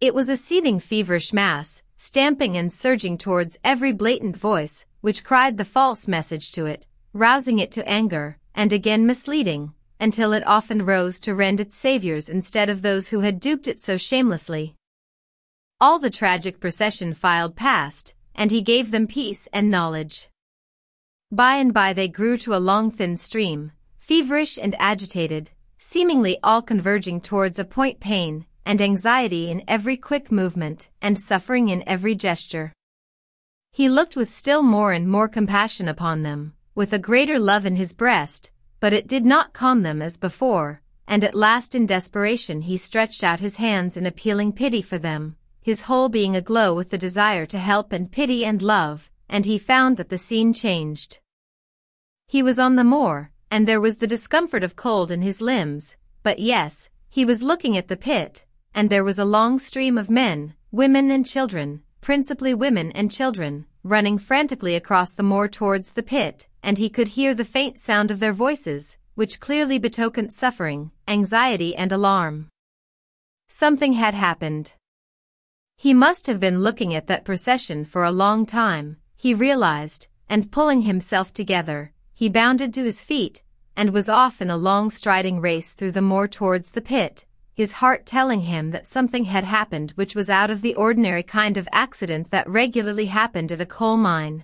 It was a seething feverish mass, stamping and surging towards every blatant voice, which cried the false message to it, rousing it to anger, and again misleading, until it often rose to rend its saviors instead of those who had duped it so shamelessly. All the tragic procession filed past, and he gave them peace and knowledge. By and by they grew to a long thin stream, feverish and agitated, seemingly all converging towards a point pain and anxiety in every quick movement and suffering in every gesture. He looked with still more and more compassion upon them, with a greater love in his breast, but it did not calm them as before, and at last in desperation he stretched out his hands in appealing pity for them, his whole being aglow with the desire to help and pity and love, and he found that the scene changed. He was on the moor, and there was the discomfort of cold in his limbs, but yes, he was looking at the pit, and there was a long stream of men, women and children, principally women and children, running frantically across the moor towards the pit, and he could hear the faint sound of their voices, which clearly betokened suffering, anxiety and alarm. Something had happened. He must have been looking at that procession for a long time, he realized, and pulling himself together, he bounded to his feet, and was off in a long striding race through the moor towards the pit, his heart telling him that something had happened which was out of the ordinary kind of accident that regularly happened at a coal mine.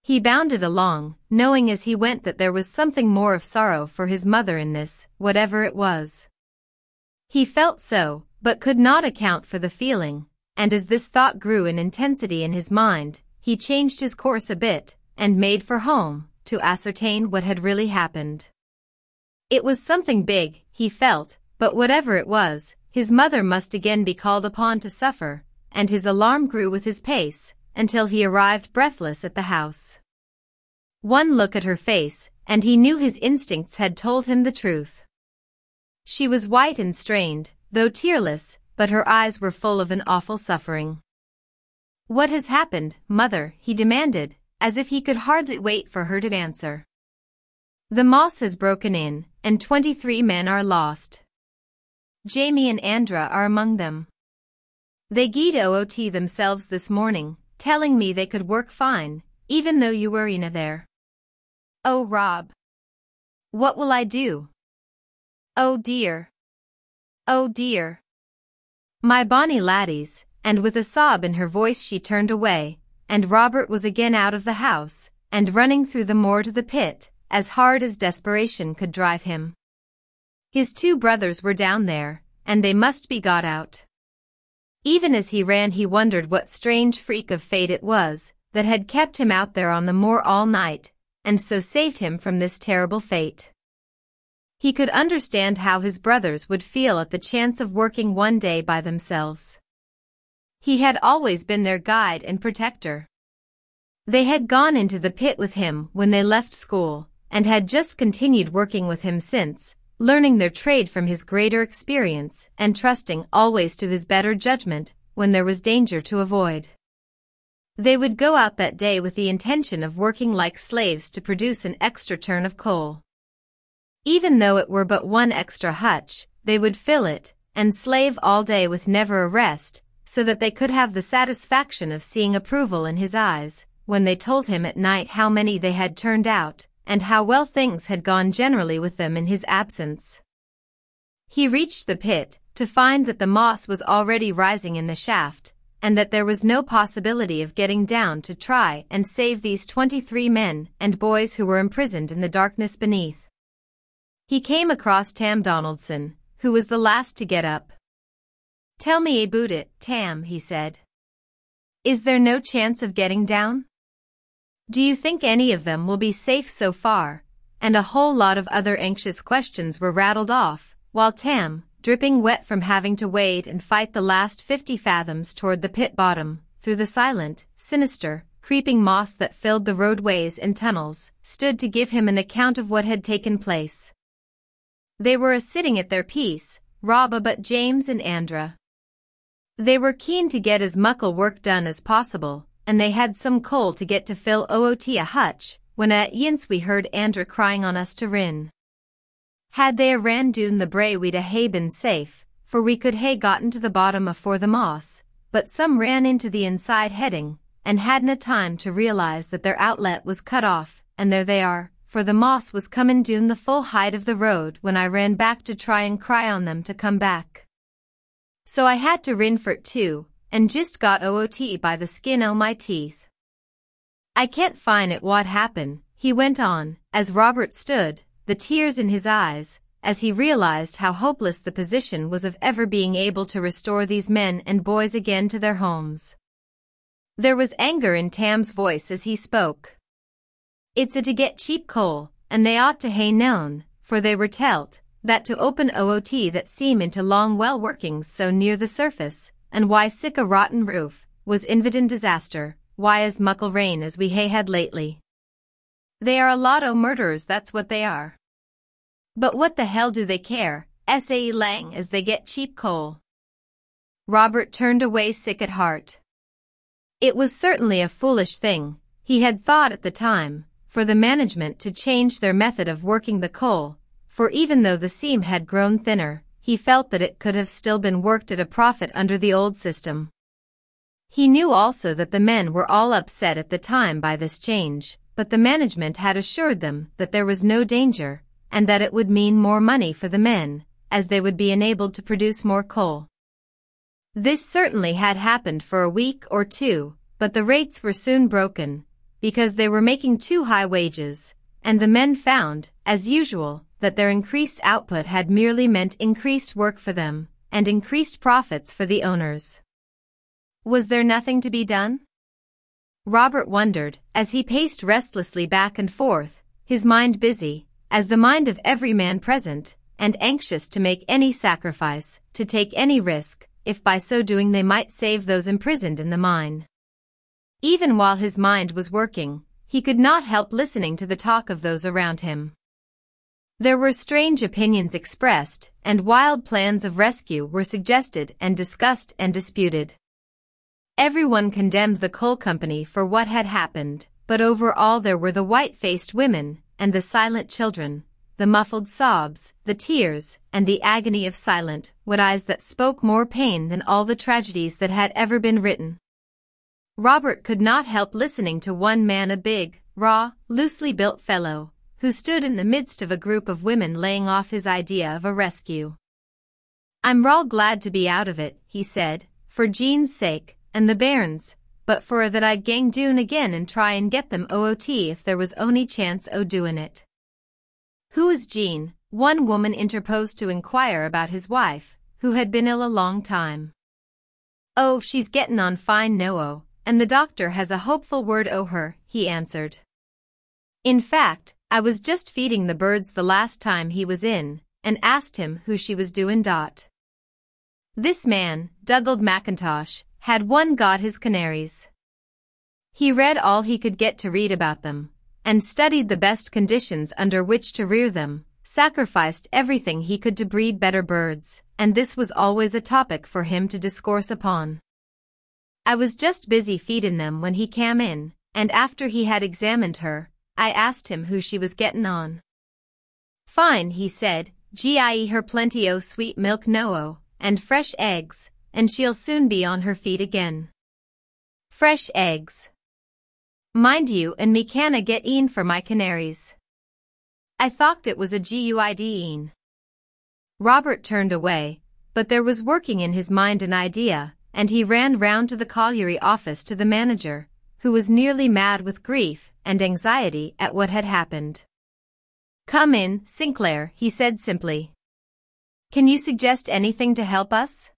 He bounded along, knowing as he went that there was something more of sorrow for his mother in this, whatever it was. He felt so, but could not account for the feeling, and as this thought grew in intensity in his mind, he changed his course a bit, and made for home, to ascertain what had really happened. It was something big, he felt, but whatever it was, his mother must again be called upon to suffer, and his alarm grew with his pace, until he arrived breathless at the house. One look at her face, and he knew his instincts had told him the truth. She was white and strained, though tearless, but her eyes were full of an awful suffering. What has happened, mother? he demanded, as if he could hardly wait for her to answer. The moss has broken in, and twenty-three men are lost. Jamie and Andra are among them. They geed OOT themselves this morning, telling me they could work fine, even though you were Ina there. Oh Rob. What will I do? Oh dear. Oh dear. My bonny laddies, and with a sob in her voice she turned away, and Robert was again out of the house, and running through the moor to the pit, as hard as desperation could drive him. His two brothers were down there, and they must be got out. Even as he ran he wondered what strange freak of fate it was that had kept him out there on the moor all night, and so saved him from this terrible fate. He could understand how his brothers would feel at the chance of working one day by themselves. He had always been their guide and protector. They had gone into the pit with him when they left school, and had just continued working with him since, learning their trade from his greater experience and trusting always to his better judgment when there was danger to avoid. They would go out that day with the intention of working like slaves to produce an extra turn of coal. Even though it were but one extra hutch, they would fill it and slave all day with never a rest, so that they could have the satisfaction of seeing approval in his eyes when they told him at night how many they had turned out and how well things had gone generally with them in his absence. He reached the pit, to find that the moss was already rising in the shaft, and that there was no possibility of getting down to try and save these 23 men and boys who were imprisoned in the darkness beneath. He came across Tam Donaldson, who was the last to get up. Tell me about it, Tam, he said. Is there no chance of getting down? Do you think any of them will be safe so far? And a whole lot of other anxious questions were rattled off, while Tam, dripping wet from having to wade and fight the last fifty fathoms toward the pit bottom, through the silent, sinister, creeping moss that filled the roadways and tunnels, stood to give him an account of what had taken place. They were a sitting at their piece, Rob but James and Andra. They were keen to get as muckle work done as possible, and they had some coal to get to fill OOT a hutch, when at yince we heard Andra crying on us to rin. Had they a ran doon the brae we'd a hae been safe, for we could hae gotten to the bottom afore the moss, but some ran into the inside heading, and hadna time to realize that their outlet was cut off, and there they are, for the moss was comin' doon the full height of the road when I ran back to try and cry on them to come back. So I had to rin for it too, and just got OOT by the skin o' my teeth. I can't find it what happened, he went on, as Robert stood, the tears in his eyes, as he realized how hopeless the position was of ever being able to restore these men and boys again to their homes. There was anger in Tam's voice as he spoke. It's a to get cheap coal, and they ought to hae known, for they were telt, that to open OOT that seam into longwall workings so near the surface, and why sick a rotten roof, was invidin disaster, why as muckle rain as we hae had lately. They are a lot o' murderers that's what they are. But what the hell do they care, S.A. Lang as they get cheap coal? Robert turned away sick at heart. It was certainly a foolish thing, he had thought at the time, for the management to change their method of working the coal, for even though the seam had grown thinner, he felt that it could have still been worked at a profit under the old system. He knew also that the men were all upset at the time by this change, but the management had assured them that there was no danger, and that it would mean more money for the men, as they would be enabled to produce more coal. This certainly had happened for a week or two, but the rates were soon broken, because they were making too high wages, and the men found, as usual, that their increased output had merely meant increased work for them, and increased profits for the owners. Was there nothing to be done? Robert wondered, as he paced restlessly back and forth, his mind busy, as the mind of every man present, and anxious to make any sacrifice, to take any risk, if by so doing they might save those imprisoned in the mine. Even while his mind was working, he could not help listening to the talk of those around him. There were strange opinions expressed, and wild plans of rescue were suggested and discussed and disputed. Everyone condemned the coal company for what had happened, but over all there were the white-faced women, and the silent children, the muffled sobs, the tears, and the agony of silent, what eyes that spoke more pain than all the tragedies that had ever been written. Robert could not help listening to one man a big, raw, loosely built fellow, who stood in the midst of a group of women laying off his idea of a rescue. I'm raw glad to be out of it, he said, for Jean's sake, and the bairns, but for that I'd gang doon again and try and get them OOT if there was ony chance o' doin' it. Who is Jean? One woman interposed to inquire about his wife, who had been ill a long time. Oh, she's gettin' on fine no and the doctor has a hopeful word o' her, he answered. In fact, I was just feeding the birds the last time he was in, and asked him who she was doin' dot. This man, Dougald McIntosh, had one got his canaries. He read all he could get to read about them, and studied the best conditions under which to rear them, sacrificed everything he could to breed better birds, and this was always a topic for him to discourse upon. I was just busy feedin' them when he came in, and after he had examined her, I asked him who she was gettin' on. Fine, he said, gie her plenty o sweet milk no o, and fresh eggs, and she'll soon be on her feet again. Fresh eggs. Mind you and me canna get een for my canaries. I thought it was a GUID een. Robert turned away, but there was working in his mind an idea, and he ran round to the colliery office to the manager, who was nearly mad with grief and anxiety at what had happened. Come in, Sinclair, he said simply. Can you suggest anything to help us?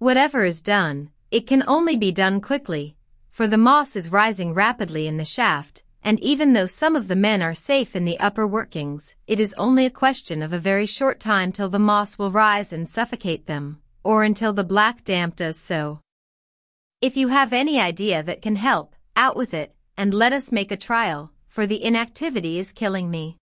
Whatever is done, it can only be done quickly, for the moss is rising rapidly in the shaft, and even though some of the men are safe in the upper workings, it is only a question of a very short time till the moss will rise and suffocate them, or until the black damp does so. If you have any idea that can help, out with it, and let us make a trial, for the inactivity is killing me.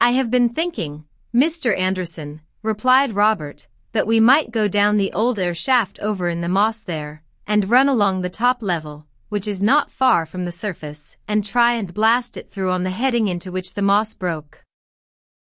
I have been thinking, Mr. Anderson, replied Robert, that we might go down the old air shaft over in the moss there, and run along the top level, which is not far from the surface, and try and blast it through on the heading into which the moss broke.